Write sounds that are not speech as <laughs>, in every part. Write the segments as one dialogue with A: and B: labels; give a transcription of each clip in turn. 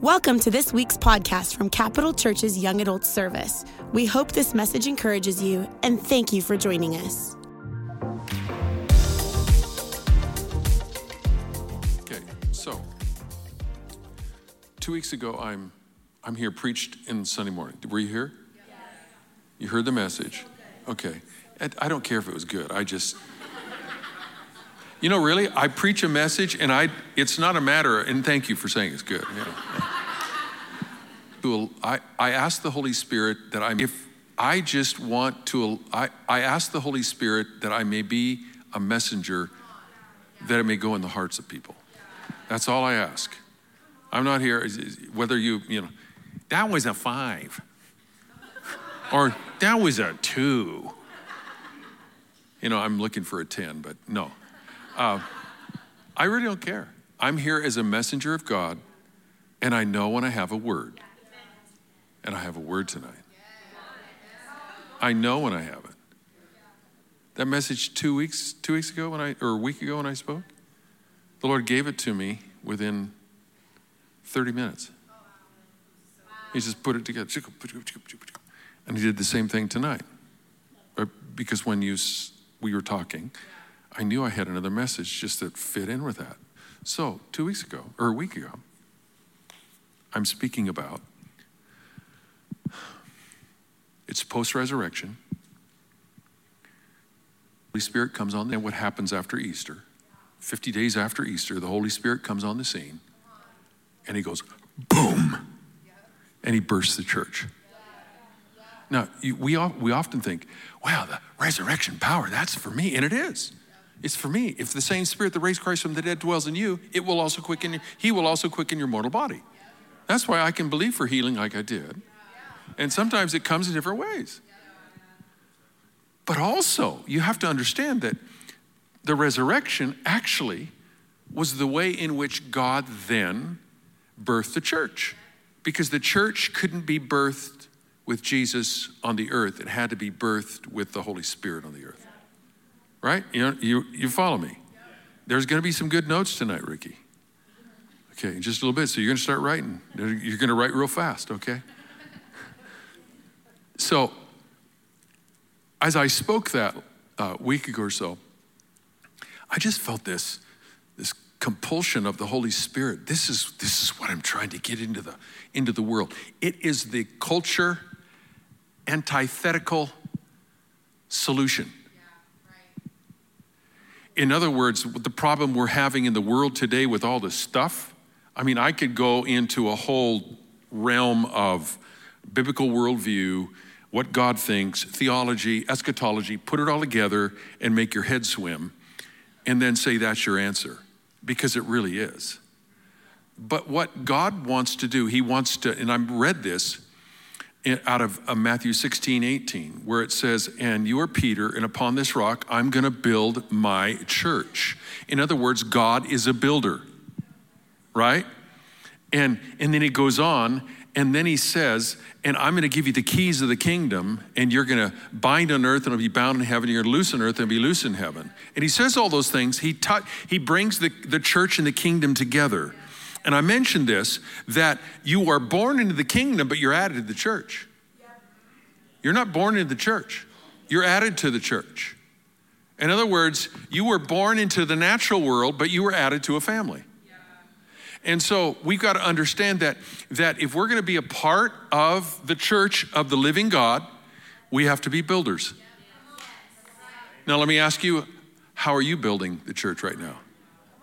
A: Welcome to this week's podcast from Capital Church's Young Adult Service. We hope this message encourages you and thank you for joining us.
B: Okay, so two weeks ago, I'm I'm here preached in Sunday morning. Were you here? You heard the message. Okay, I I don't care if it was good. I just, you know, really, I preach a message, and I it's not a matter. And thank you for saying it's good. To- I I ask the Holy Spirit that I if I just want to I I ask the Holy Spirit that I may be a messenger that it may go in the hearts of people. That's all I ask. I'm not here, whether you, you know, that was a five, or that was a two. You know, I'm looking for a 10, but no. Uh, I really don't care. I'm here as a messenger of God, and I know when I have a word. And I have a word tonight. I know when I have it. That message two weeks, two weeks ago when I, or a week ago when I spoke, the Lord gave it to me within 30 minutes. He just put it together. And he did the same thing tonight. Because when you, we were talking, I knew I had another message just that fit in with that. So, two weeks ago, or a week ago, I'm speaking about it's post resurrection. Holy Spirit comes on, and what happens after Easter? 50 days after Easter, the Holy Spirit comes on the scene and he goes, boom, and he bursts the church. Now, we, we often think, wow, the resurrection power, that's for me. And it is. It's for me. If the same spirit that raised Christ from the dead dwells in you, it will also quicken, your- he will also quicken your mortal body. That's why I can believe for healing like I did. And sometimes it comes in different ways. But also, you have to understand that the resurrection actually was the way in which God then birthed the church. Because the church couldn't be birthed with Jesus on the earth, it had to be birthed with the Holy Spirit on the earth. Right? You, know, you, you follow me? There's going to be some good notes tonight, Ricky. Okay, just a little bit. So you're going to start writing. You're going to write real fast, okay? So, as I spoke that uh, week ago or so, I just felt this, this compulsion of the Holy Spirit. This is, this is what I'm trying to get into the, into the world. It is the culture antithetical solution. In other words, the problem we're having in the world today with all this stuff, I mean, I could go into a whole realm of biblical worldview, what God thinks, theology, eschatology, put it all together and make your head swim, and then say that's your answer, because it really is. But what God wants to do, He wants to, and I've read this out of uh, Matthew 16, 18, where it says, And you are Peter, and upon this rock I'm going to build my church. In other words, God is a builder, right? And, and then he goes on, and then he says, And I'm going to give you the keys of the kingdom, and you're going to bind on earth, and it'll be bound in heaven. You're going to loose on earth, and be loose in heaven. And he says all those things. He, taught, he brings the, the church and the kingdom together. And I mentioned this that you are born into the kingdom, but you're added to the church. You're not born into the church, you're added to the church. In other words, you were born into the natural world, but you were added to a family. And so we've got to understand that, that if we're going to be a part of the church of the living God, we have to be builders. Now, let me ask you how are you building the church right now?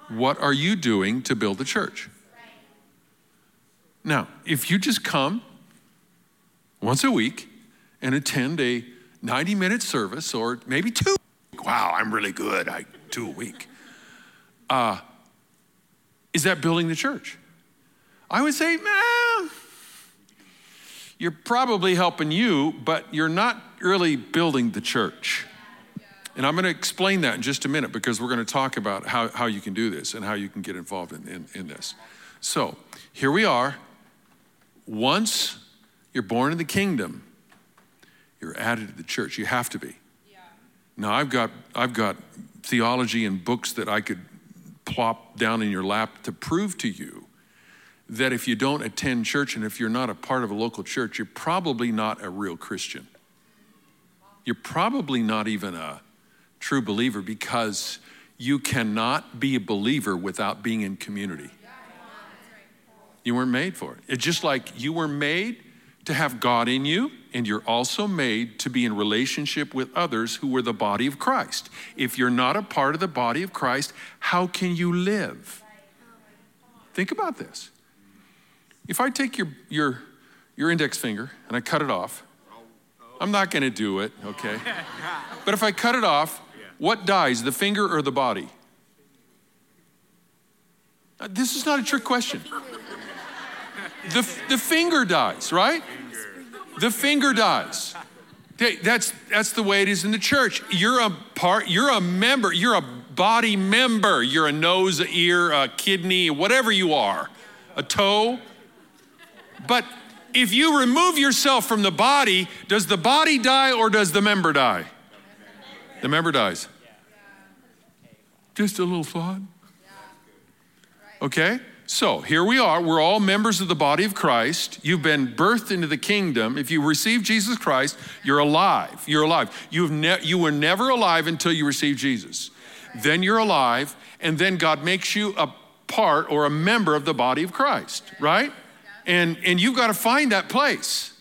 B: What are you doing to build the church? Now, if you just come once a week and attend a 90 minute service or maybe two, wow, I'm really good, I do a week. Uh, is that building the church? I would say, man, you're probably helping you, but you're not really building the church. And I'm going to explain that in just a minute because we're going to talk about how, how you can do this and how you can get involved in, in, in this. So here we are. Once you're born in the kingdom, you're added to the church. You have to be. Now I've got I've got theology and books that I could plop down in your lap to prove to you that if you don't attend church and if you're not a part of a local church, you're probably not a real Christian. You're probably not even a true believer because you cannot be a believer without being in community. You weren't made for it. It's just like you were made to have God in you, and you're also made to be in relationship with others who were the body of Christ. If you're not a part of the body of Christ, how can you live? Think about this. If I take your, your, your index finger and I cut it off, I'm not going to do it, okay? But if I cut it off, what dies, the finger or the body? This is not a trick question. The, the finger dies, right? The finger dies. That's, that's the way it is in the church. You're a part, you're a member, you're a body member. You're a nose, a ear, a kidney, whatever you are, a toe. But if you remove yourself from the body, does the body die or does the member die? The member dies. Just a little thought. Okay? So here we are. We're all members of the body of Christ. You've been birthed into the kingdom. If you receive Jesus Christ, you're alive. You're alive. You've ne- you were never alive until you received Jesus. Then you're alive, and then God makes you a part or a member of the body of Christ, right? And, and you've got to find that place.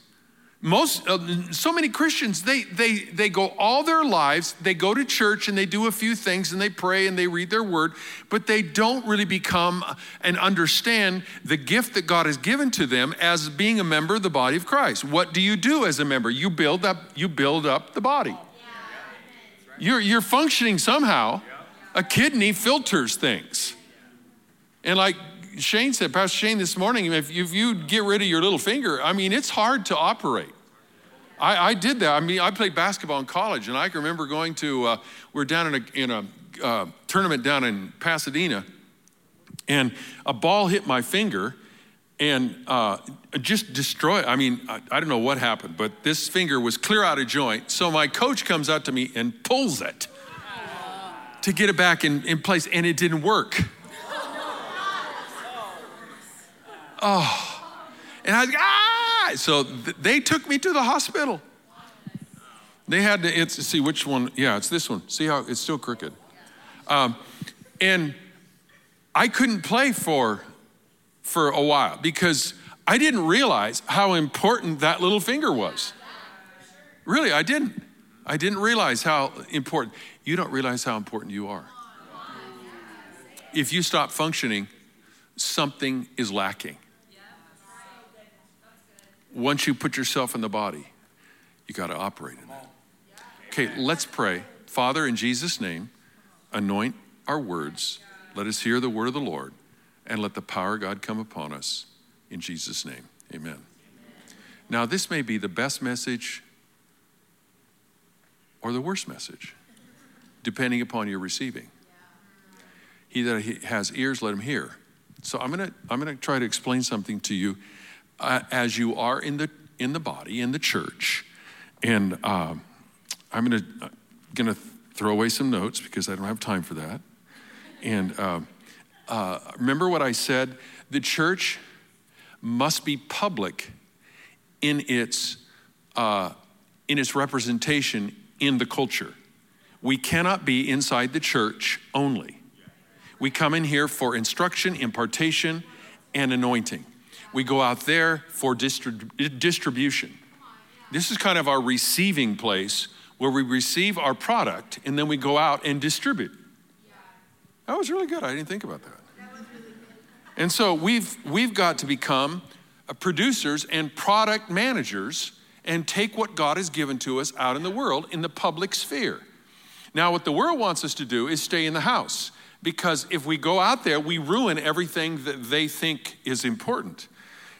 B: Most, uh, so many Christians, they, they, they go all their lives, they go to church and they do a few things and they pray and they read their word, but they don't really become and understand the gift that God has given to them as being a member of the body of Christ. What do you do as a member? You build up, you build up the body. You're, you're functioning somehow. A kidney filters things. And like Shane said, Pastor Shane this morning, if, if you get rid of your little finger, I mean, it's hard to operate. I, I did that. I mean, I played basketball in college, and I can remember going to, uh, we are down in a, in a uh, tournament down in Pasadena, and a ball hit my finger and uh, just destroyed. I mean, I, I don't know what happened, but this finger was clear out of joint. So my coach comes out to me and pulls it to get it back in, in place, and it didn't work. <laughs> Oh. And I was ah! So th- they took me to the hospital. They had to it's, see which one. Yeah, it's this one. See how it's still crooked. Um, and I couldn't play for for a while because I didn't realize how important that little finger was. Really, I didn't. I didn't realize how important. You don't realize how important you are. If you stop functioning, something is lacking once you put yourself in the body, you got to operate in that. Okay, let's pray. Father, in Jesus' name, anoint our words. Let us hear the word of the Lord, and let the power of God come upon us. In Jesus' name, amen. Now, this may be the best message or the worst message, depending upon your receiving. He that has ears, let him hear. So I'm going to I'm going to try to explain something to you uh, as you are in the in the body in the church, and uh, I'm gonna uh, gonna throw away some notes because I don't have time for that. And uh, uh, remember what I said: the church must be public in its uh, in its representation in the culture. We cannot be inside the church only. We come in here for instruction, impartation, and anointing we go out there for distrib- distribution. This is kind of our receiving place where we receive our product and then we go out and distribute. That was really good. I didn't think about that. And so we've, we've got to become uh, producers and product managers and take what God has given to us out in the world in the public sphere. Now, what the world wants us to do is stay in the house because if we go out there, we ruin everything that they think is important.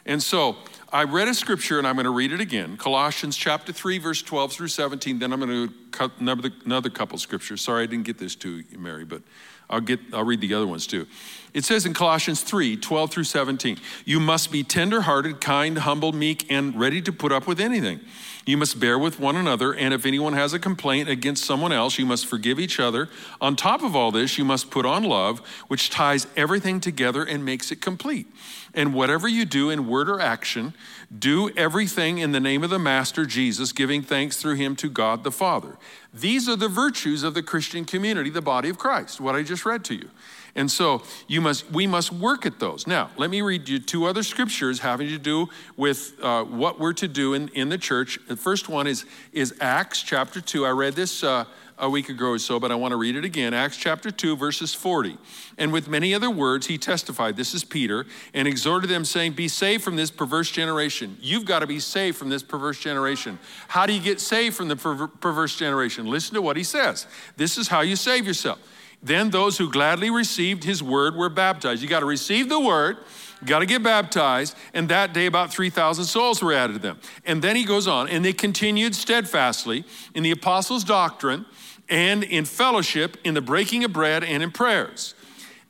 B: And so I read a scripture and I'm going to read it again Colossians chapter 3, verse 12 through 17. Then I'm going to cut another, another couple scriptures. Sorry, I didn't get this to you, Mary, but I'll, get, I'll read the other ones too. It says in Colossians 3, 12 through 17, you must be tenderhearted, kind, humble, meek, and ready to put up with anything. You must bear with one another, and if anyone has a complaint against someone else, you must forgive each other. On top of all this, you must put on love, which ties everything together and makes it complete. And whatever you do in word or action, do everything in the name of the Master Jesus, giving thanks through him to God the Father. These are the virtues of the Christian community, the body of Christ, what I just read to you. And so you must, we must work at those. Now, let me read you two other scriptures having to do with uh, what we're to do in, in the church. The first one is, is Acts chapter 2. I read this uh, a week ago or so, but I want to read it again. Acts chapter 2, verses 40. And with many other words, he testified, this is Peter, and exhorted them, saying, Be saved from this perverse generation. You've got to be saved from this perverse generation. How do you get saved from the per- perverse generation? Listen to what he says. This is how you save yourself. Then those who gladly received his word were baptized. You got to receive the word, you got to get baptized, and that day about 3,000 souls were added to them. And then he goes on, and they continued steadfastly in the apostles' doctrine and in fellowship, in the breaking of bread, and in prayers.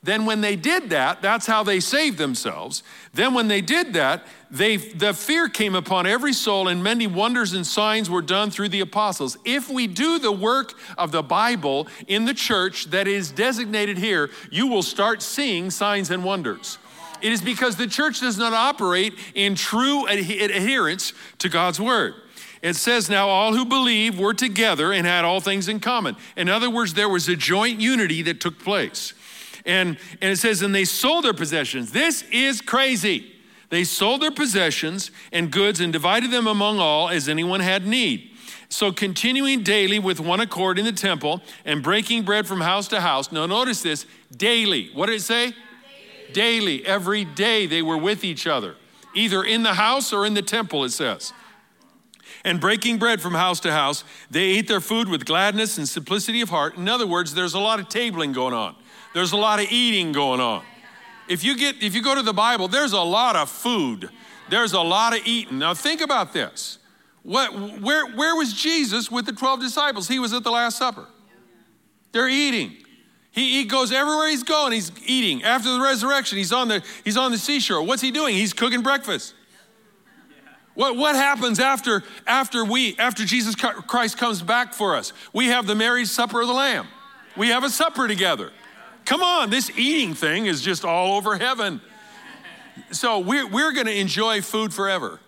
B: Then, when they did that, that's how they saved themselves. Then, when they did that, they, the fear came upon every soul, and many wonders and signs were done through the apostles. If we do the work of the Bible in the church that is designated here, you will start seeing signs and wonders. It is because the church does not operate in true adherence to God's word. It says, Now all who believe were together and had all things in common. In other words, there was a joint unity that took place. And, and it says, and they sold their possessions. This is crazy. They sold their possessions and goods and divided them among all as anyone had need. So, continuing daily with one accord in the temple and breaking bread from house to house. Now, notice this daily. What did it say? Daily. daily. Every day they were with each other, either in the house or in the temple, it says. And breaking bread from house to house, they ate their food with gladness and simplicity of heart. In other words, there's a lot of tabling going on. There's a lot of eating going on. If you get if you go to the Bible, there's a lot of food. There's a lot of eating. Now think about this. What where where was Jesus with the 12 disciples? He was at the last supper. They're eating. He, he goes everywhere he's going, he's eating. After the resurrection, he's on the he's on the seashore. What's he doing? He's cooking breakfast. What, what happens after, after we, after Jesus Christ comes back for us? We have the marriage supper of the Lamb. We have a supper together. Come on, this eating thing is just all over heaven. So we're, we're going to enjoy food forever.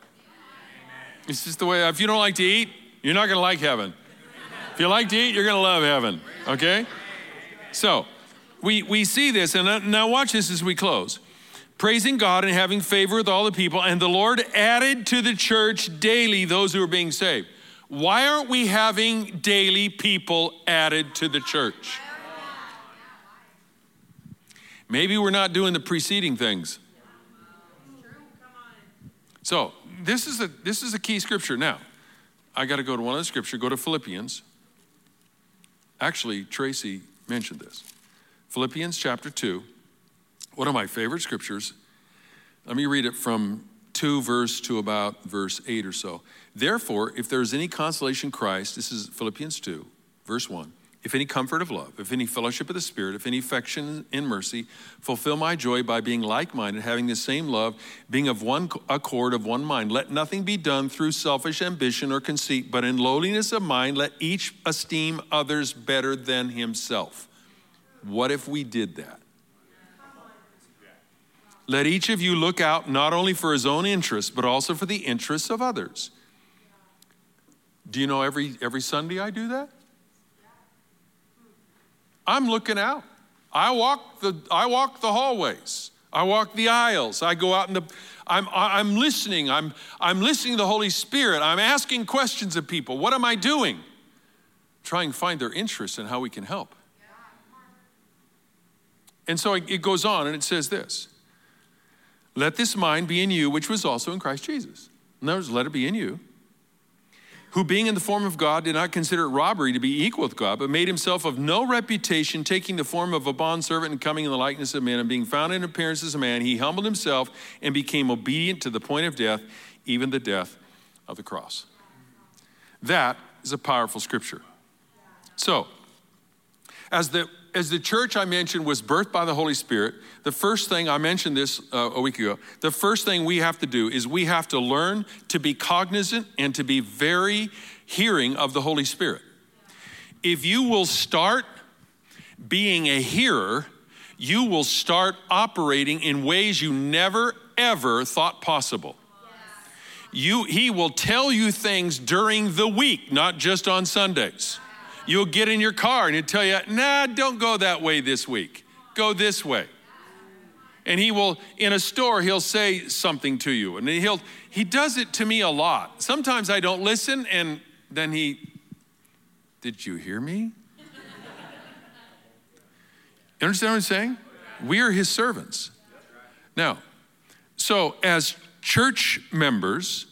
B: It's just the way, if you don't like to eat, you're not going to like heaven. If you like to eat, you're going to love heaven, okay? So we, we see this, and now watch this as we close. Praising God and having favor with all the people, and the Lord added to the church daily those who are being saved. Why aren't we having daily people added to the church? Maybe we're not doing the preceding things. So this is a this is a key scripture. Now, I got to go to one of the scripture. Go to Philippians. Actually, Tracy mentioned this. Philippians chapter two, one of my favorite scriptures. Let me read it from two verse to about verse eight or so. Therefore, if there is any consolation Christ, this is Philippians two, verse one if any comfort of love, if any fellowship of the Spirit, if any affection and mercy, fulfill my joy by being like minded, having the same love, being of one accord, of one mind. Let nothing be done through selfish ambition or conceit, but in lowliness of mind, let each esteem others better than himself. What if we did that? Let each of you look out not only for his own interests, but also for the interests of others. Do you know every, every Sunday I do that? I'm looking out. I walk the, I walk the hallways. I walk the aisles. I go out in the, I'm, I'm listening. I'm, I'm listening to the Holy Spirit. I'm asking questions of people. What am I doing? Trying to find their interest and how we can help. And so it goes on and it says this Let this mind be in you, which was also in Christ Jesus. In other words, let it be in you who being in the form of God did not consider it robbery to be equal with God, but made himself of no reputation, taking the form of a bondservant and coming in the likeness of men, and being found in appearance as a man, he humbled himself and became obedient to the point of death, even the death of the cross. That is a powerful scripture. So, as the as the church I mentioned was birthed by the Holy Spirit, the first thing I mentioned this uh, a week ago, the first thing we have to do is we have to learn to be cognizant and to be very hearing of the Holy Spirit. If you will start being a hearer, you will start operating in ways you never ever thought possible. You, he will tell you things during the week, not just on Sundays. You'll get in your car and he'll tell you, nah, don't go that way this week. Go this way. And he will, in a store, he'll say something to you. And he'll, he does it to me a lot. Sometimes I don't listen, and then he, did you hear me? You understand what I'm saying? We are his servants. Now, so as church members,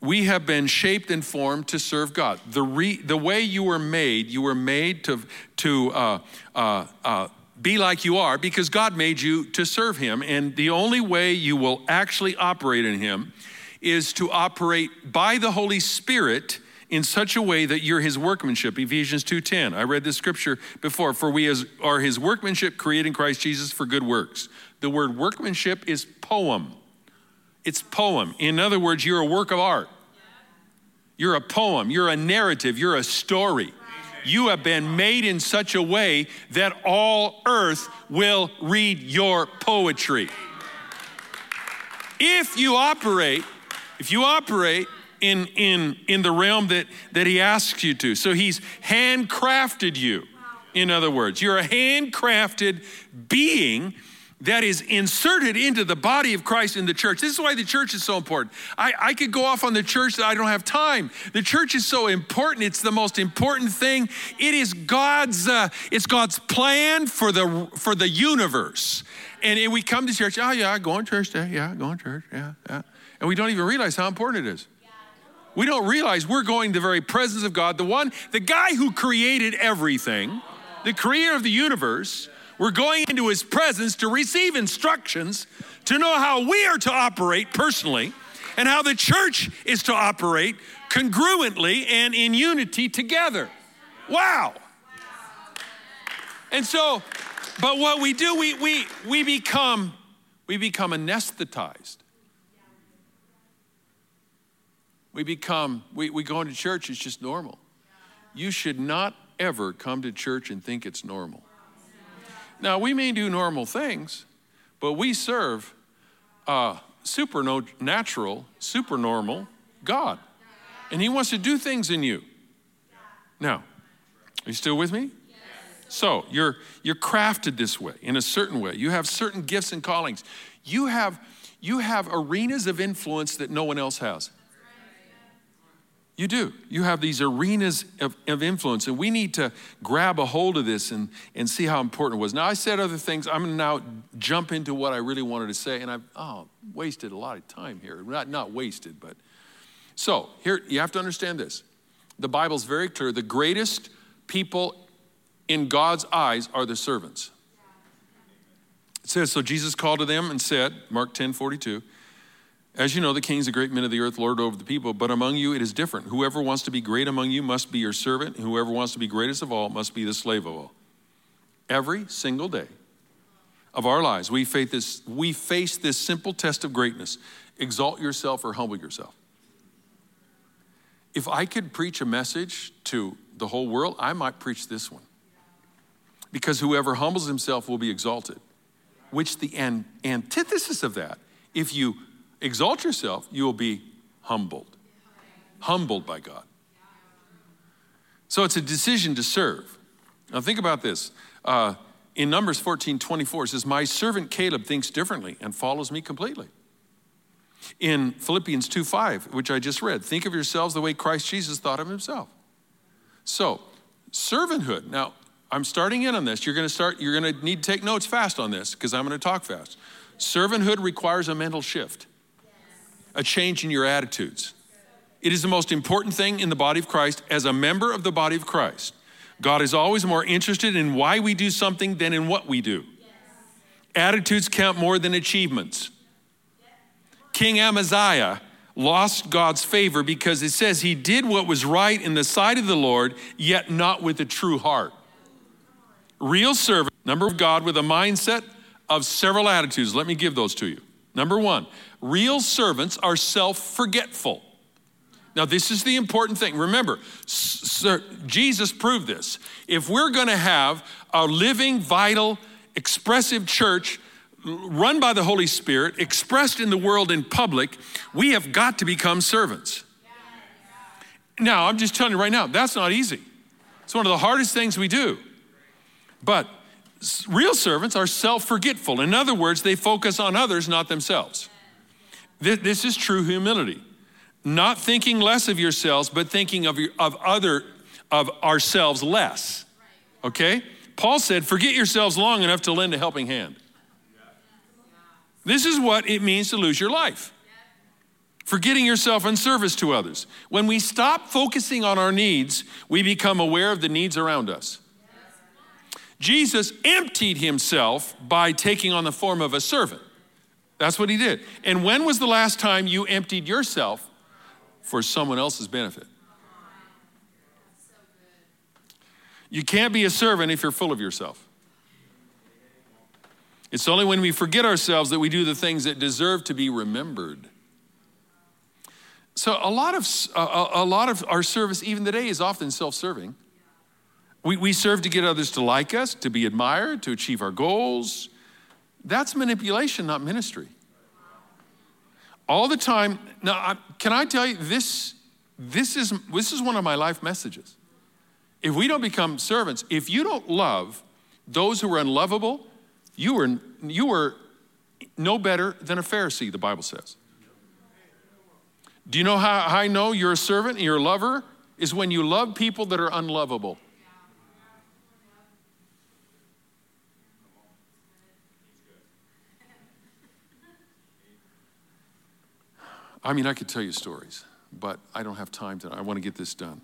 B: we have been shaped and formed to serve God. The, re, the way you were made, you were made to, to uh, uh, uh, be like you are because God made you to serve Him. And the only way you will actually operate in Him is to operate by the Holy Spirit in such a way that you're his workmanship. Ephesians 2.10 i read this scripture before. For we are his workmanship created in christ jesus for good works. The word workmanship is poem it's poem. In other words you're a work of art. You're a poem. You're a narrative. You're a story. You have been made in such a way that all earth will read your poetry. If you operate if you operate in, in, in the realm that, that he asks you to. So he's handcrafted you, in other words. You're a handcrafted being that is inserted into the body of Christ in the church. This is why the church is so important. I, I could go off on the church that I don't have time. The church is so important. It's the most important thing. It is God's, uh, it's God's plan for the, for the universe. And we come to church, oh yeah, go on church day, yeah, go on church, yeah, yeah. And we don't even realize how important it is we don't realize we're going to the very presence of God, the one, the guy who created everything, the creator of the universe. We're going into his presence to receive instructions to know how we are to operate personally and how the church is to operate congruently and in unity together. Wow. And so, but what we do, we, we, we become, we become anesthetized we become, we, we go into church, it's just normal. You should not ever come to church and think it's normal. Now, we may do normal things, but we serve a supernatural, supernormal God. And He wants to do things in you. Now, are you still with me? So you're you're crafted this way, in a certain way. You have certain gifts and callings. You have you have arenas of influence that no one else has. You do. You have these arenas of, of, influence, and we need to grab a hold of this and, and see how important it was. Now, I said other things. I'm going to now jump into what I really wanted to say, and I've oh, wasted a lot of time here. Not, not wasted, but. So, here, you have to understand this. The Bible's very clear. The greatest people in God's eyes are the servants. It says, So Jesus called to them and said, Mark 10 42, as you know, the kings, the great men of the earth, lord over the people, but among you it is different. Whoever wants to be great among you must be your servant, and whoever wants to be greatest of all must be the slave of all. Every single day of our lives, we face this, we face this simple test of greatness exalt yourself or humble yourself. If I could preach a message to the whole world, I might preach this one. Because whoever humbles himself will be exalted, which the antithesis of that, if you exalt yourself, you will be humbled. Humbled by God. So it's a decision to serve. Now think about this. Uh, in Numbers 14 24, it says, My servant Caleb thinks differently and follows me completely. In Philippians 2 5, which I just read, think of yourselves the way Christ Jesus thought of himself. So, servanthood. Now, I'm starting in on this. You're going to start, you're going to need to take notes fast on this because I'm going to talk fast. Servanthood requires a mental shift a change in your attitudes. It is the most important thing in the body of Christ as a member of the body of Christ. God is always more interested in why we do something than in what we do. Attitudes count more than achievements. King Amaziah lost God's favor because it says he did what was right in the sight of the Lord, yet not with a true heart. Real servant, number of God with a mindset of several attitudes. Let me give those to you. Number one, real servants are self forgetful. Now, this is the important thing. Remember, sir, Jesus proved this. If we're going to have a living, vital, expressive church run by the Holy Spirit, expressed in the world in public, we have got to become servants. Now, I'm just telling you right now, that's not easy. It's one of the hardest things we do. But real servants are self forgetful. In other words, they focus on others, not themselves. This is true humility not thinking less of yourselves, but thinking of, your, of other, of ourselves less. Okay? Paul said, forget yourselves long enough to lend a helping hand. This is what it means to lose your life. Forgetting yourself in service to others. When we stop focusing on our needs, we become aware of the needs around us. Jesus emptied himself by taking on the form of a servant. That's what he did. And when was the last time you emptied yourself for someone else's benefit. You can't be a servant if you're full of yourself. It's only when we forget ourselves that we do the things that deserve to be remembered. So a lot of a, a lot of our service, even today, is often self-serving. We, we serve to get others to like us, to be admired, to achieve our goals. That's manipulation, not ministry all the time. Now, can I tell you this? This is this is one of my life messages. If we don't become servants, if you don't love those who are unlovable, you are you are no better than a Pharisee. The Bible says. Do you know how I know you're a servant and you're a lover? Is when you love people that are unlovable. I mean, I could tell you stories, but I don't have time to. I want to get this done.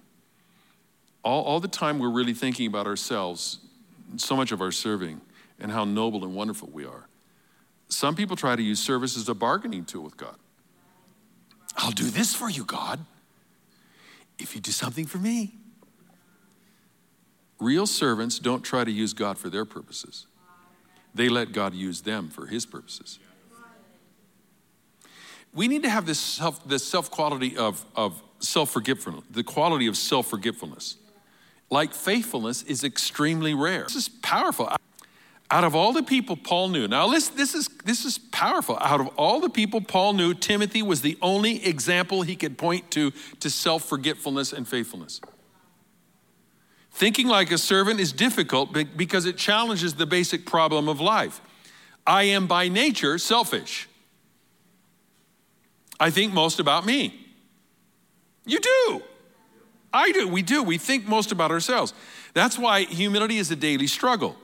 B: All, all the time we're really thinking about ourselves, so much of our serving, and how noble and wonderful we are. Some people try to use service as a bargaining tool with God. I'll do this for you, God, if you do something for me. Real servants don't try to use God for their purposes, they let God use them for his purposes we need to have this self, this self quality of, of self forgetfulness, the quality of self forgetfulness. Like faithfulness is extremely rare. This is powerful. Out of all the people Paul knew, now listen, this is, this is powerful. Out of all the people Paul knew, Timothy was the only example he could point to to self forgetfulness and faithfulness. Thinking like a servant is difficult because it challenges the basic problem of life. I am by nature selfish. I think most about me. You do. I do. We do. We think most about ourselves. That's why humility is a daily struggle.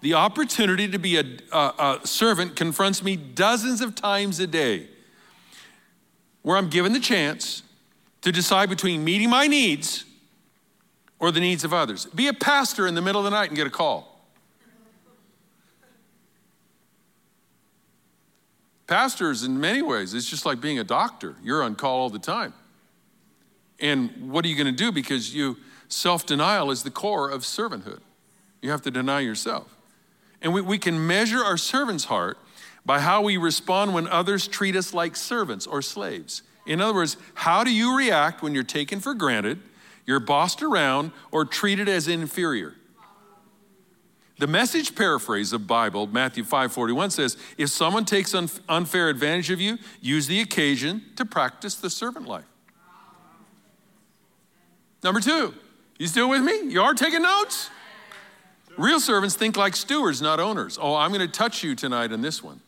B: The opportunity to be a, a, a, servant confronts me dozens of times a day, where I'm given the chance to decide between meeting my needs or the needs of others. Be a pastor in the middle of the night and get a call. Pastors, in many ways, it's just like being a doctor. You're on call all the time. And what are you going to do? Because you self denial is the core of servanthood. You have to deny yourself. And we, we can measure our servant's heart by how we respond when others treat us like servants or slaves. In other words, how do you react when you're taken for granted, you're bossed around, or treated as inferior? The message paraphrase of Bible, Matthew 5:41 says, "If someone takes un- unfair advantage of you, use the occasion to practice the servant life." Number 2, you still with me? You are taking notes? Real servants think like stewards, not owners. Oh, I'm going to touch you tonight on this one.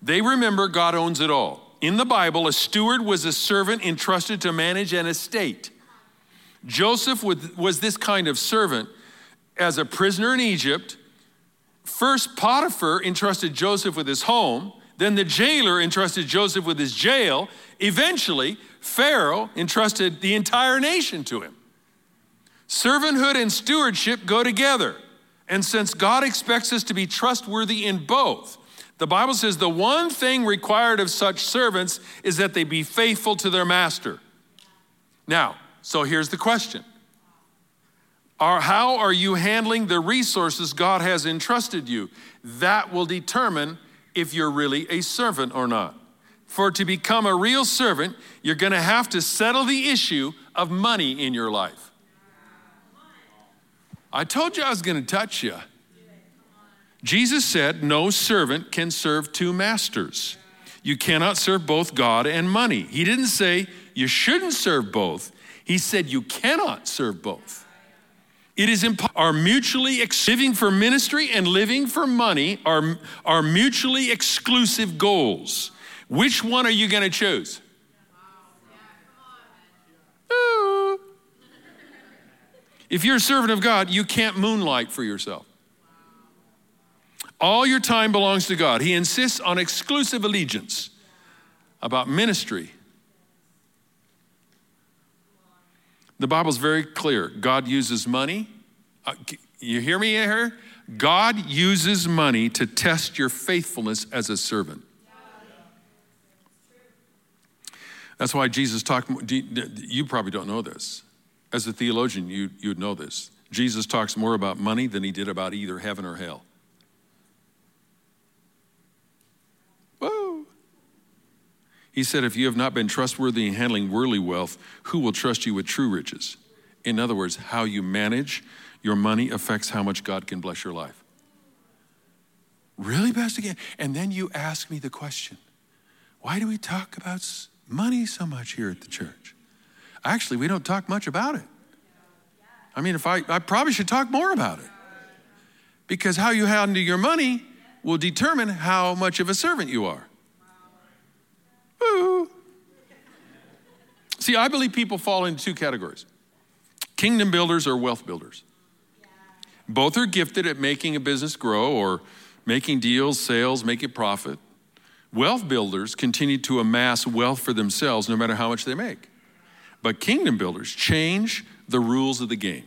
B: They remember God owns it all. In the Bible, a steward was a servant entrusted to manage an estate. Joseph was this kind of servant as a prisoner in Egypt. First, Potiphar entrusted Joseph with his home. Then the jailer entrusted Joseph with his jail. Eventually, Pharaoh entrusted the entire nation to him. Servanthood and stewardship go together. And since God expects us to be trustworthy in both, the Bible says the one thing required of such servants is that they be faithful to their master. Now, so here's the question Are, how are you handling the resources God has entrusted you? That will determine if you're really a servant or not. For to become a real servant, you're going to have to settle the issue of money in your life. I told you I was going to touch you. Jesus said, No servant can serve two masters. You cannot serve both God and money. He didn't say you shouldn't serve both, He said you cannot serve both. It is imp- are mutually ex- living for ministry and living for money are, are mutually exclusive goals. Which one are you going to choose? Ooh. If you're a servant of God, you can't moonlight for yourself. All your time belongs to God. He insists on exclusive allegiance about ministry. The Bible's very clear. God uses money. Uh, you hear me here? God uses money to test your faithfulness as a servant. That's why Jesus talked, you probably don't know this. As a theologian, you, you'd know this. Jesus talks more about money than he did about either heaven or hell. He said, If you have not been trustworthy in handling worldly wealth, who will trust you with true riches? In other words, how you manage your money affects how much God can bless your life. Really, Pastor again? And then you ask me the question why do we talk about money so much here at the church? Actually, we don't talk much about it. I mean, if I, I probably should talk more about it. Because how you handle your money will determine how much of a servant you are. Ooh. See, I believe people fall into two categories kingdom builders or wealth builders. Both are gifted at making a business grow or making deals, sales, making profit. Wealth builders continue to amass wealth for themselves no matter how much they make. But kingdom builders change the rules of the game.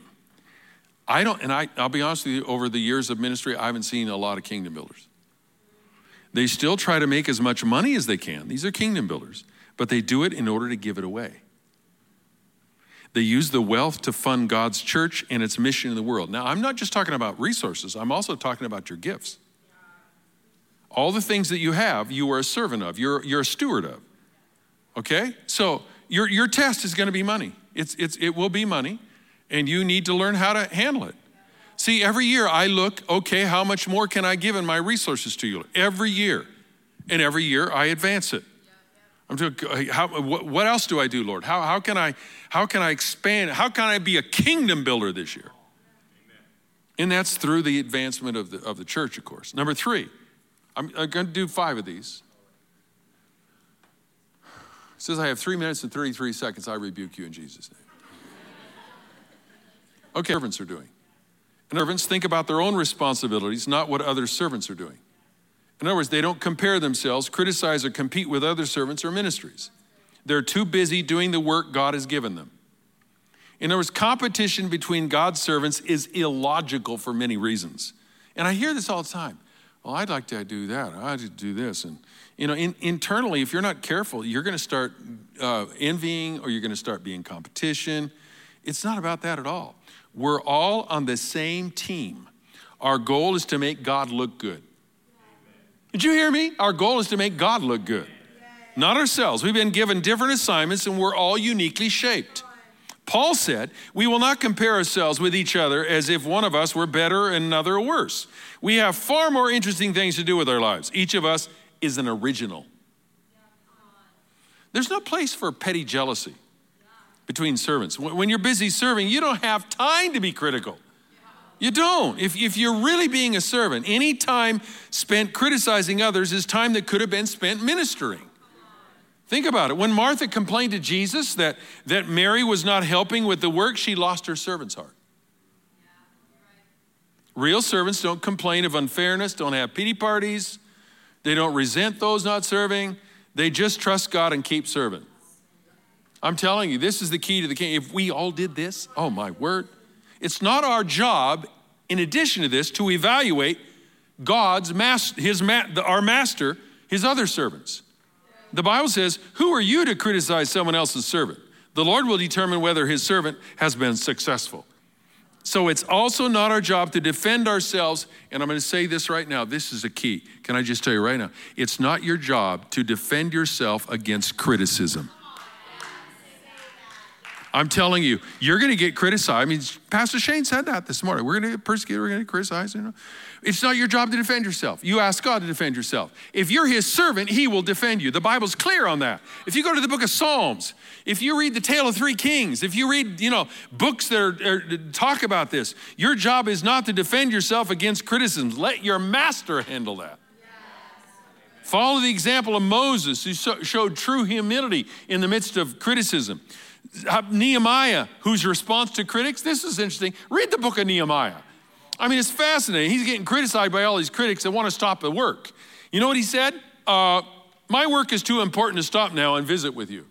B: I don't, and I, I'll be honest with you, over the years of ministry, I haven't seen a lot of kingdom builders. They still try to make as much money as they can. These are kingdom builders, but they do it in order to give it away. They use the wealth to fund God's church and its mission in the world. Now, I'm not just talking about resources, I'm also talking about your gifts. All the things that you have, you are a servant of, you're, you're a steward of. Okay? So your, your test is going to be money. It's, it's, it will be money, and you need to learn how to handle it. See, every year I look, okay, how much more can I give in my resources to you? Every year. And every year I advance it. I'm doing, how, what else do I do, Lord? How, how, can I, how can I expand? How can I be a kingdom builder this year? And that's through the advancement of the, of the church, of course. Number three, I'm, I'm going to do five of these. It says I have three minutes and 33 seconds. I rebuke you in Jesus' name. <laughs> Okay, servants are doing. Servants think about their own responsibilities, not what other servants are doing. In other words, they don't compare themselves, criticize, or compete with other servants or ministries. They're too busy doing the work God has given them. In other words, competition between God's servants is illogical for many reasons. And I hear this all the time. Well, I'd like to do that. I'd like to do this. And, you know, in, internally, if you're not careful, you're going to start uh, envying or you're going to start being competition. It's not about that at all. We're all on the same team. Our goal is to make God look good. Did you hear me? Our goal is to make God look good, not ourselves. We've been given different assignments and we're all uniquely shaped. Paul said, We will not compare ourselves with each other as if one of us were better and another worse. We have far more interesting things to do with our lives. Each of us is an original. There's no place for petty jealousy between servants. When you're busy serving, you don't have time to be critical. You don't. If, if you're really being a servant, any time spent criticizing others is time that could have been spent ministering. Think about it. When Martha complained to Jesus that, that Mary was not helping with the work, she lost her servant's heart. Real servants don't complain of unfairness, don't have pity parties, they don't resent those not serving. They just trust God and keep serving. I'm telling you, this is the key to the kingdom. If we all did this, oh my word. It's not our job, in addition to this, to evaluate God's master, his our master, his other servants. The Bible says, Who are you to criticize someone else's servant? The Lord will determine whether his servant has been successful. So it's also not our job to defend ourselves. And I'm going to say this right now. This is a key. Can I just tell you right now? It's not your job to defend yourself against criticism. I'm telling you, you're going to get criticized. I mean, Pastor Shane said that this morning. We're going to get persecuted. We're going to get criticized. You know, it's not your job to defend yourself. You ask God to defend yourself. If you're His servant, He will defend you. The Bible's clear on that. If you go to the Book of Psalms, if you read the Tale of Three Kings, if you read, you know, books that are, are, talk about this, your job is not to defend yourself against criticisms. Let your Master handle that. Follow the example of Moses, who showed true humility in the midst of criticism. Nehemiah, whose response to critics, this is interesting. Read the book of Nehemiah. I mean, it's fascinating. He's getting criticized by all these critics that want to stop the work. You know what he said? Uh, my work is too important to stop now and visit with you.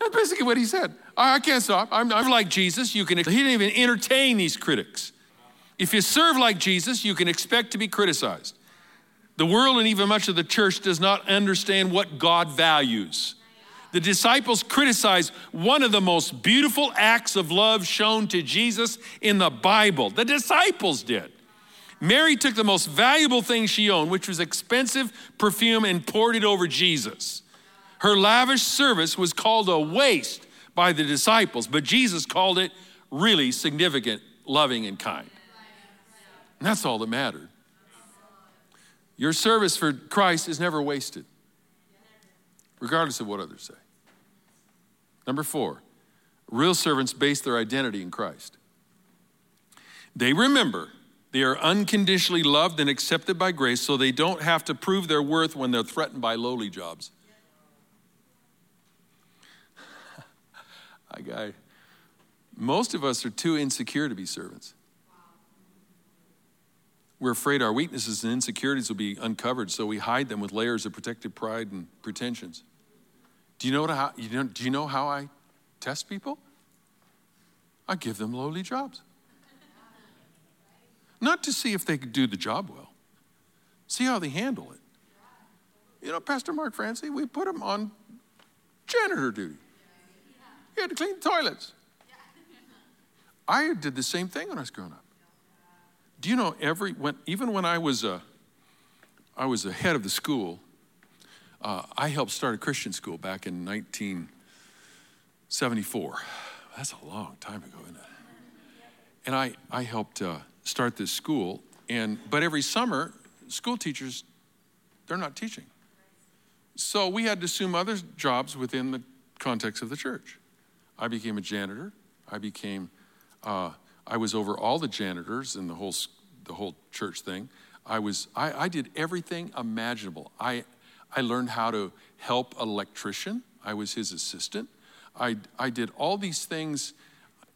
B: That's basically what he said. I, I can't stop. I'm, I'm, like Jesus. You can. He didn't even entertain these critics. If you serve like Jesus, you can expect to be criticized. The world and even much of the church does not understand what God values the disciples criticized one of the most beautiful acts of love shown to Jesus in the Bible. The disciples did. Mary took the most valuable thing she owned, which was expensive perfume, and poured it over Jesus. Her lavish service was called a waste by the disciples, but Jesus called it really significant, loving, and kind. And that's all that mattered. Your service for Christ is never wasted, regardless of what others say. Number four, real servants base their identity in Christ. They remember they are unconditionally loved and accepted by grace, so they don't have to prove their worth when they're threatened by lowly jobs. <laughs> I got most of us are too insecure to be servants. We're afraid our weaknesses and insecurities will be uncovered, so we hide them with layers of protective pride and pretensions. Do you know, how, you know, do you know how I test people? I give them lowly jobs. Not to see if they could do the job well, see how they handle it. You know, Pastor Mark Francie, we put him on janitor duty. He had to clean the toilets. I did the same thing when I was growing up. Do you know every when even when I was a, I was a head of the school, uh, I helped start a Christian school back in 1974. That's a long time ago, isn't it? And I, I helped uh, start this school, and but every summer, school teachers, they're not teaching. So we had to assume other jobs within the context of the church. I became a janitor. I became, uh, I was over all the janitors in the whole, the whole church thing. I was, I, I did everything imaginable. I, I learned how to help an electrician. I was his assistant. I, I did all these things.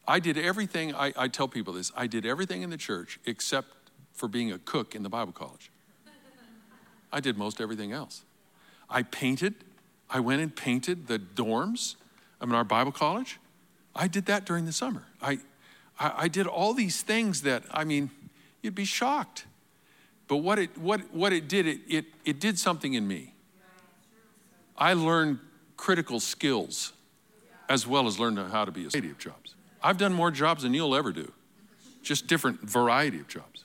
B: I did everything. I, I tell people this I did everything in the church except for being a cook in the Bible college. I did most everything else. I painted. I went and painted the dorms in our Bible college. I did that during the summer. I, I, I did all these things that, I mean, you'd be shocked. But what it, what, what it did, it, it, it did something in me. I learned critical skills as well as learned how to be a variety of jobs. I've done more jobs than you'll ever do, just different variety of jobs.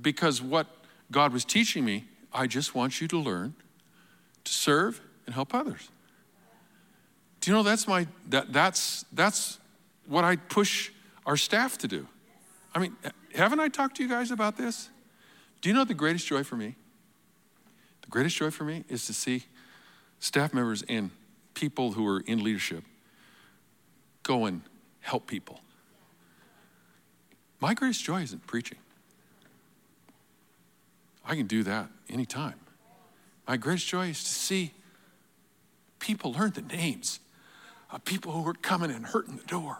B: Because what God was teaching me, I just want you to learn to serve and help others. Do you know that's my that that's that's what I push our staff to do. I mean, haven't I talked to you guys about this? Do you know the greatest joy for me? The greatest joy for me is to see staff members and people who are in leadership go and help people. My greatest joy isn't preaching. I can do that anytime. My greatest joy is to see people learn the names of people who are coming and hurting the door.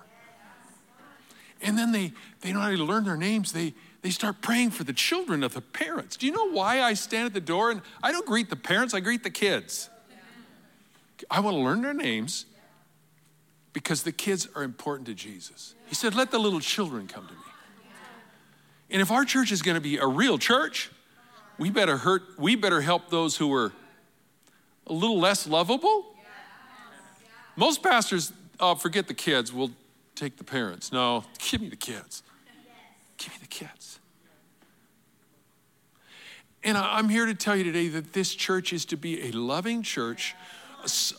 B: And then they, they not only learn their names, they, they start praying for the children of the parents. Do you know why I stand at the door and I don't greet the parents, I greet the kids? I want to learn their names because the kids are important to Jesus. He said, Let the little children come to me. And if our church is going to be a real church, we better hurt, we better help those who are a little less lovable. Most pastors uh, forget the kids, we'll take the parents. No, give me the kids. Give me the kids. And I'm here to tell you today that this church is to be a loving church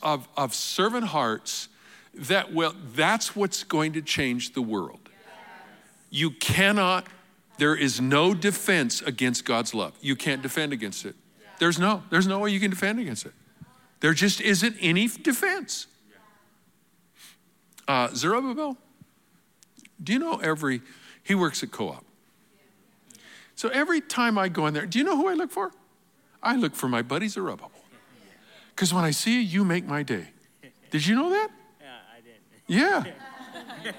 B: of, of servant hearts that will, that's what's going to change the world. You cannot, there is no defense against God's love. You can't defend against it. There's no, there's no way you can defend against it. There just isn't any defense. Uh, Zerubbabel, do you know every, he works at co op. So every time I go in there, do you know who I look for? I look for my buddy Zerubbabel. Because when I see you, you make my day. Did you know that? Yeah, I did. Yeah. <laughs>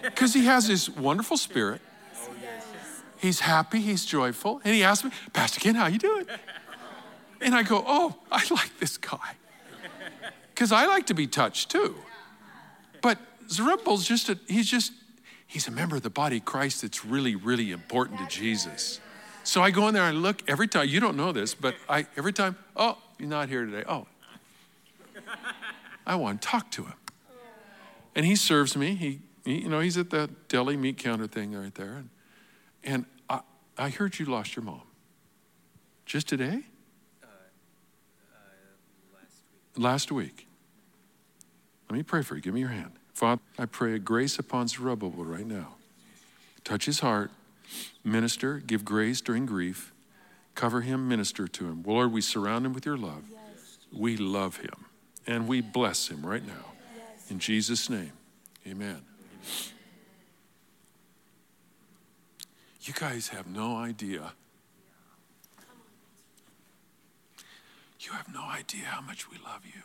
B: Because he has this wonderful spirit. Oh, yes. He's happy, he's joyful. And he asked me, Pastor Ken, how you doing? And I go, oh, I like this guy. Because I like to be touched too. But Zerubbabel's just a, he's just, he's a member of the body of Christ that's really, really important to Jesus. So I go in there and I look every time, you don't know this, but I every time, oh, you're not here today. Oh. I want to talk to him. And he serves me. He, he you know, he's at the deli meat counter thing right there. And, and I, I heard you lost your mom. Just today? Uh, uh, last week. Last week. Let me pray for you. Give me your hand. Father, I pray a grace upon Zerubbabel right now. Touch his heart, minister, give grace during grief, cover him, minister to him. Lord, we surround him with your love. Yes. We love him and we bless him right now. In Jesus' name, amen. You guys have no idea. You have no idea how much we love you.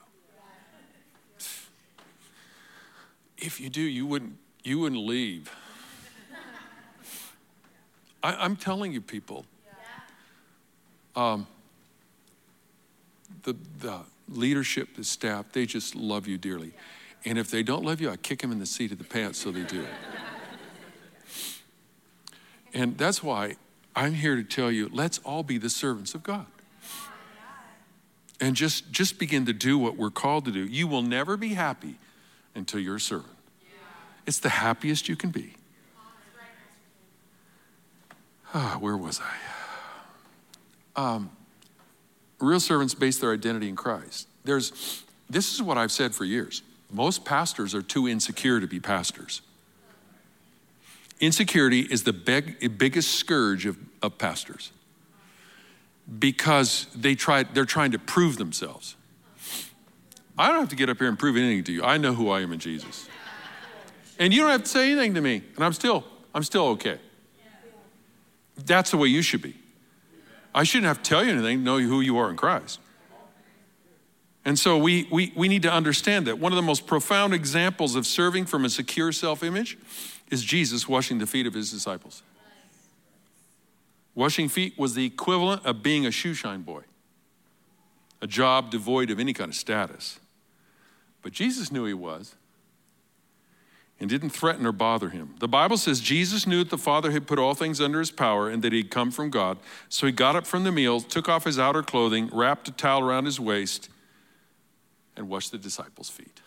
B: If you do, you wouldn't, you wouldn't leave. I, am telling you, people. Um, the, the leadership, the staff, they just love you dearly. And if they don't love you, I kick them in the seat of the pants so they do. It. And that's why I'm here to tell you let's all be the servants of God. And just, just begin to do what we're called to do. You will never be happy until you're a servant. It's the happiest you can be. Ah, where was I? Um, real servants base their identity in Christ. There's, this is what I've said for years. Most pastors are too insecure to be pastors. Insecurity is the big, biggest scourge of, of pastors because they try, they're trying to prove themselves. I don't have to get up here and prove anything to you. I know who I am in Jesus. And you don't have to say anything to me, and I'm still, I'm still okay. That's the way you should be. I shouldn't have to tell you anything, know who you are in Christ. And so we, we, we need to understand that one of the most profound examples of serving from a secure self image is Jesus washing the feet of his disciples. Washing feet was the equivalent of being a shoeshine boy, a job devoid of any kind of status. But Jesus knew he was and didn't threaten or bother him. The Bible says Jesus knew that the Father had put all things under his power and that he'd come from God. So he got up from the meal, took off his outer clothing, wrapped a towel around his waist, and washed the disciples' feet.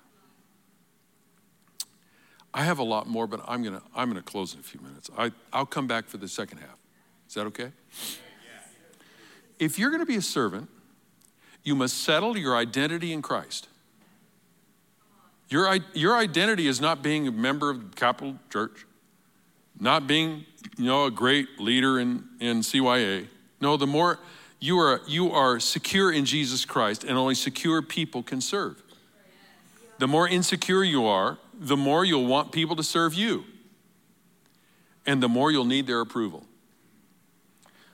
B: I have a lot more, but I'm going to I'm to close in a few minutes. I, I'll come back for the second half. Is that okay? If you're going to be a servant, you must settle your identity in Christ. Your, your identity is not being a member of the Capital Church, not being, you know, a great leader in, in CYA. No, the more you are, you are secure in Jesus Christ, and only secure people can serve. The more insecure you are, the more you'll want people to serve you, and the more you'll need their approval.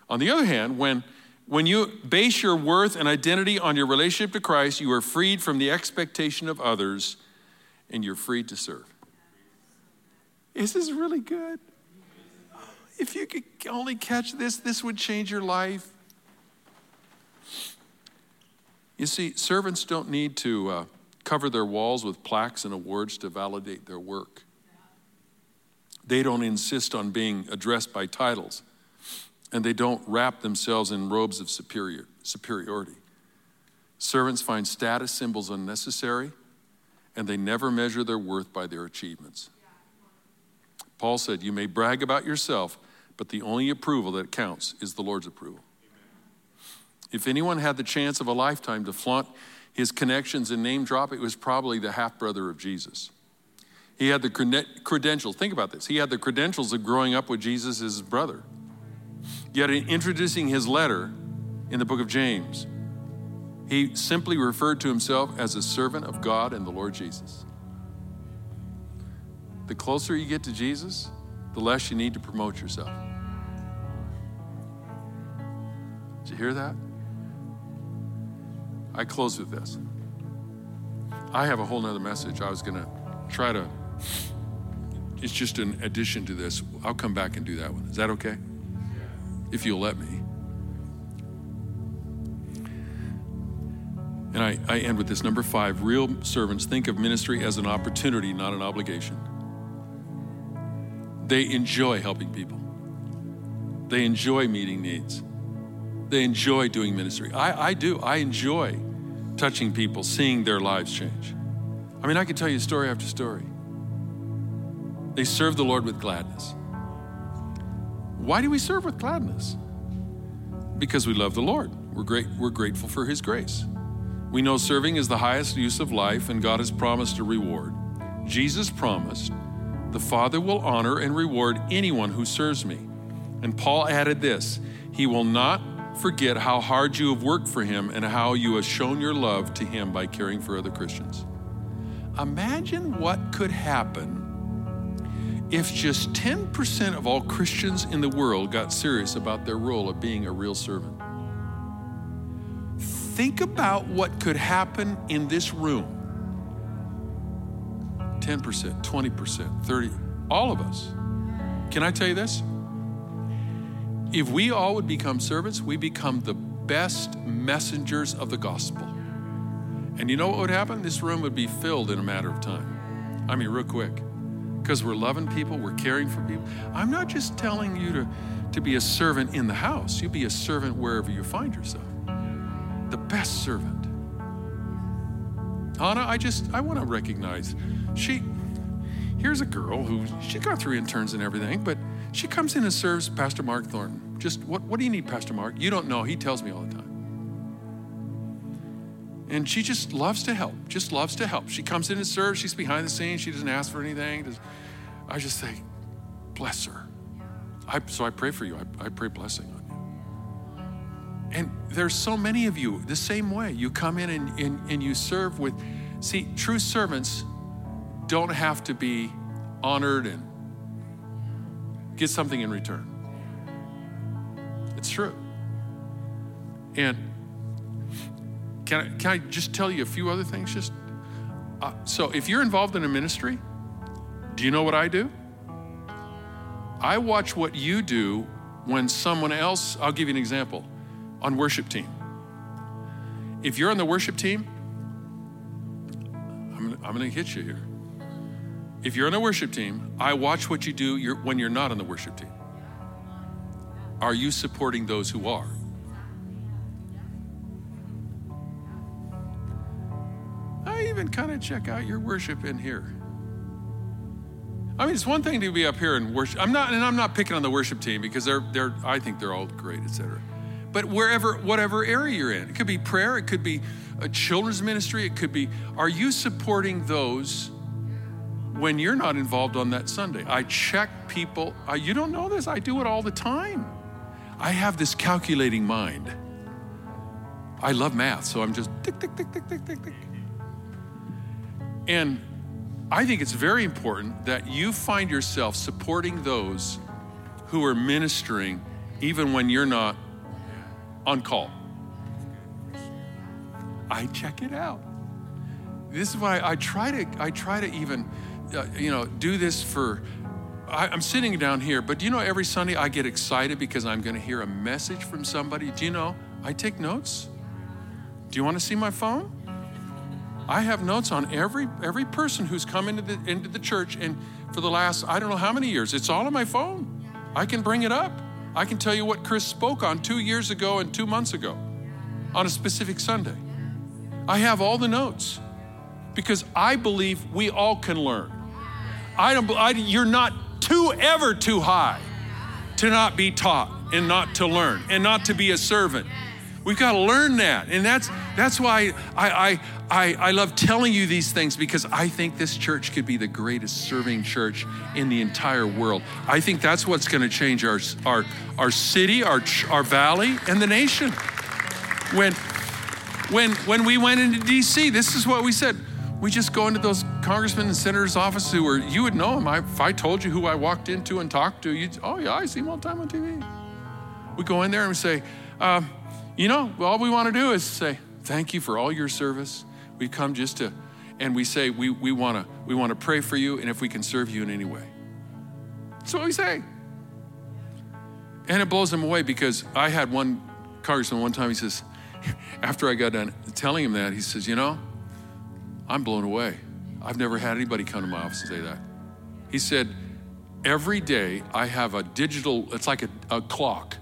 B: On the other hand, when when you base your worth and identity on your relationship to Christ, you are freed from the expectation of others and you're free to serve. Is this really good? If you could only catch this, this would change your life. You see, servants don't need to uh, cover their walls with plaques and awards to validate their work. They don't insist on being addressed by titles, and they don't wrap themselves in robes of superior, superiority. Servants find status symbols unnecessary and they never measure their worth by their achievements. Paul said, You may brag about yourself, but the only approval that counts is the Lord's approval. If anyone had the chance of a lifetime to flaunt his connections and name drop, it was probably the half brother of Jesus. He had the credentials. Think about this. He had the credentials of growing up with Jesus as his brother. Yet, in introducing his letter in the book of James, he simply referred to himself as a servant of God and the Lord Jesus. The closer you get to Jesus, the less you need to promote yourself. Did you hear that? I close with this. I have a whole nother message I was going to try to, it's just an addition to this. I'll come back and do that one. Is that okay? If you'll let me. And I, I end with this number five real servants think of ministry as an opportunity, not an obligation. They enjoy helping people, they enjoy meeting needs. They enjoy doing ministry. I, I do. I enjoy touching people, seeing their lives change. I mean, I could tell you story after story. They serve the Lord with gladness. Why do we serve with gladness? Because we love the Lord. We're, great, we're grateful for His grace. We know serving is the highest use of life, and God has promised a reward. Jesus promised, The Father will honor and reward anyone who serves me. And Paul added this He will not forget how hard you have worked for Him and how you have shown your love to Him by caring for other Christians. Imagine what could happen if just 10% of all Christians in the world got serious about their role of being a real servant. Think about what could happen in this room 10%, 20%, 30, all of us. Can I tell you this? If we all would become servants, we become the best messengers of the gospel. And you know what would happen? This room would be filled in a matter of time. I mean, real quick. Because we're loving people, we're caring for people. I'm not just telling you to, to be a servant in the house, you be a servant wherever you find yourself. The best servant. Anna, I just, I want to recognize she, here's a girl who, she got through interns and everything, but she comes in and serves Pastor Mark Thornton. Just, what, what do you need, Pastor Mark? You don't know. He tells me all the time. And she just loves to help, just loves to help. She comes in and serves. She's behind the scenes. She doesn't ask for anything. I just say, bless her. I, so I pray for you. I, I pray blessing. And there's so many of you the same way. You come in and, and, and you serve with, see, true servants don't have to be honored and get something in return. It's true. And can I, can I just tell you a few other things? Just uh, so, if you're involved in a ministry, do you know what I do? I watch what you do when someone else. I'll give you an example. On worship team, if you're on the worship team, I'm, I'm going to hit you here. If you're on the worship team, I watch what you do you're, when you're not on the worship team. Are you supporting those who are? I even kind of check out your worship in here. I mean, it's one thing to be up here and worship. I'm not, and I'm not picking on the worship team because they're, they're, I think they're all great, etc. But wherever, whatever area you're in, it could be prayer, it could be a children's ministry, it could be, are you supporting those when you're not involved on that Sunday. I check people. I, you don't know this? I do it all the time. I have this calculating mind. I love math, so I'm just tick, tick, tick, tick, tick, tick, tick. And I think it's very important that you find yourself supporting those who are ministering even when you're not on call. I check it out. This is why I try to I try to even uh, you know, do this for, I, I'm sitting down here, but do you know every Sunday I get excited because I'm going to hear a message from somebody? Do you know I take notes? Do you want to see my phone? I have notes on every every person who's come into the into the church and for the last I don't know how many years. It's all on my phone. I can bring it up. I can tell you what Chris spoke on 2 years ago and 2 months ago on a specific Sunday. I have all the notes because I believe we all can learn. I don't, I, you're not too ever too high to not be taught and not to learn and not to be a servant. We've got to learn that. And that's that's why I, I I I love telling you these things because I think this church could be the greatest serving church in the entire world. I think that's what's going to change our our our city, our our valley, and the nation. When when when we went into DC, this is what we said. We just go into those congressmen and senators' offices who were, you would know them. I, if I told you who I walked into and talked to, you'd, oh yeah, I see him all the time on TV. We go in there and we say, um, you know, all we want to do is say, thank you for all your service. We've come just to, and we say, we, we want to we wanna pray for you and if we can serve you in any way. That's what we say. And it blows them away because I had one congressman one time, he says, <laughs> after I got done telling him that, he says, you know, I'm blown away. I've never had anybody come to my office and say that. He said, every day I have a digital, it's like a, a clock.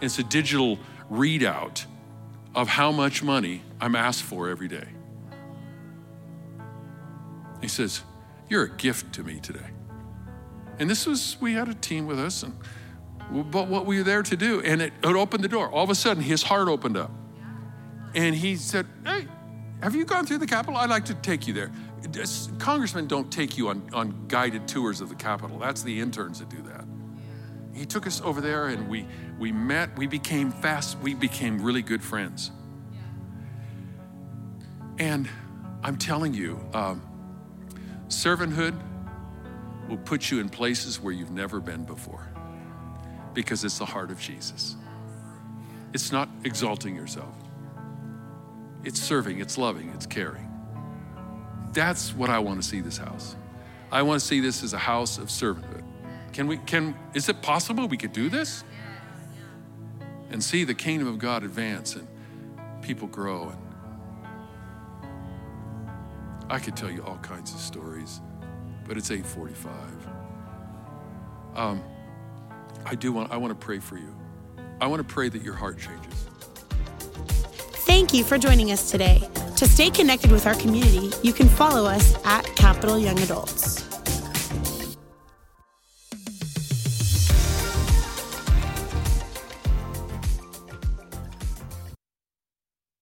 B: It's a digital readout of how much money I'm asked for every day. He says, You're a gift to me today. And this was, we had a team with us, and but what we were there to do, and it, it opened the door. All of a sudden, his heart opened up. And he said, Hey, have you gone through the Capitol? I'd like to take you there. Congressmen don't take you on, on guided tours of the Capitol. That's the interns that do that. He took us over there and we, we met. We became fast, we became really good friends. And I'm telling you, um, servanthood will put you in places where you've never been before because it's the heart of Jesus. It's not exalting yourself, it's serving, it's loving, it's caring. That's what I want to see this house. I want to see this as a house of servanthood. Can we, can, is it possible we could do this? And see the kingdom of God advance and people grow. And I could tell you all kinds of stories, but it's 845. Um, I do want, I want to pray for you. I want to pray that your heart changes.
A: Thank you for joining us today. To stay connected with our community, you can follow us at Capital Young Adults.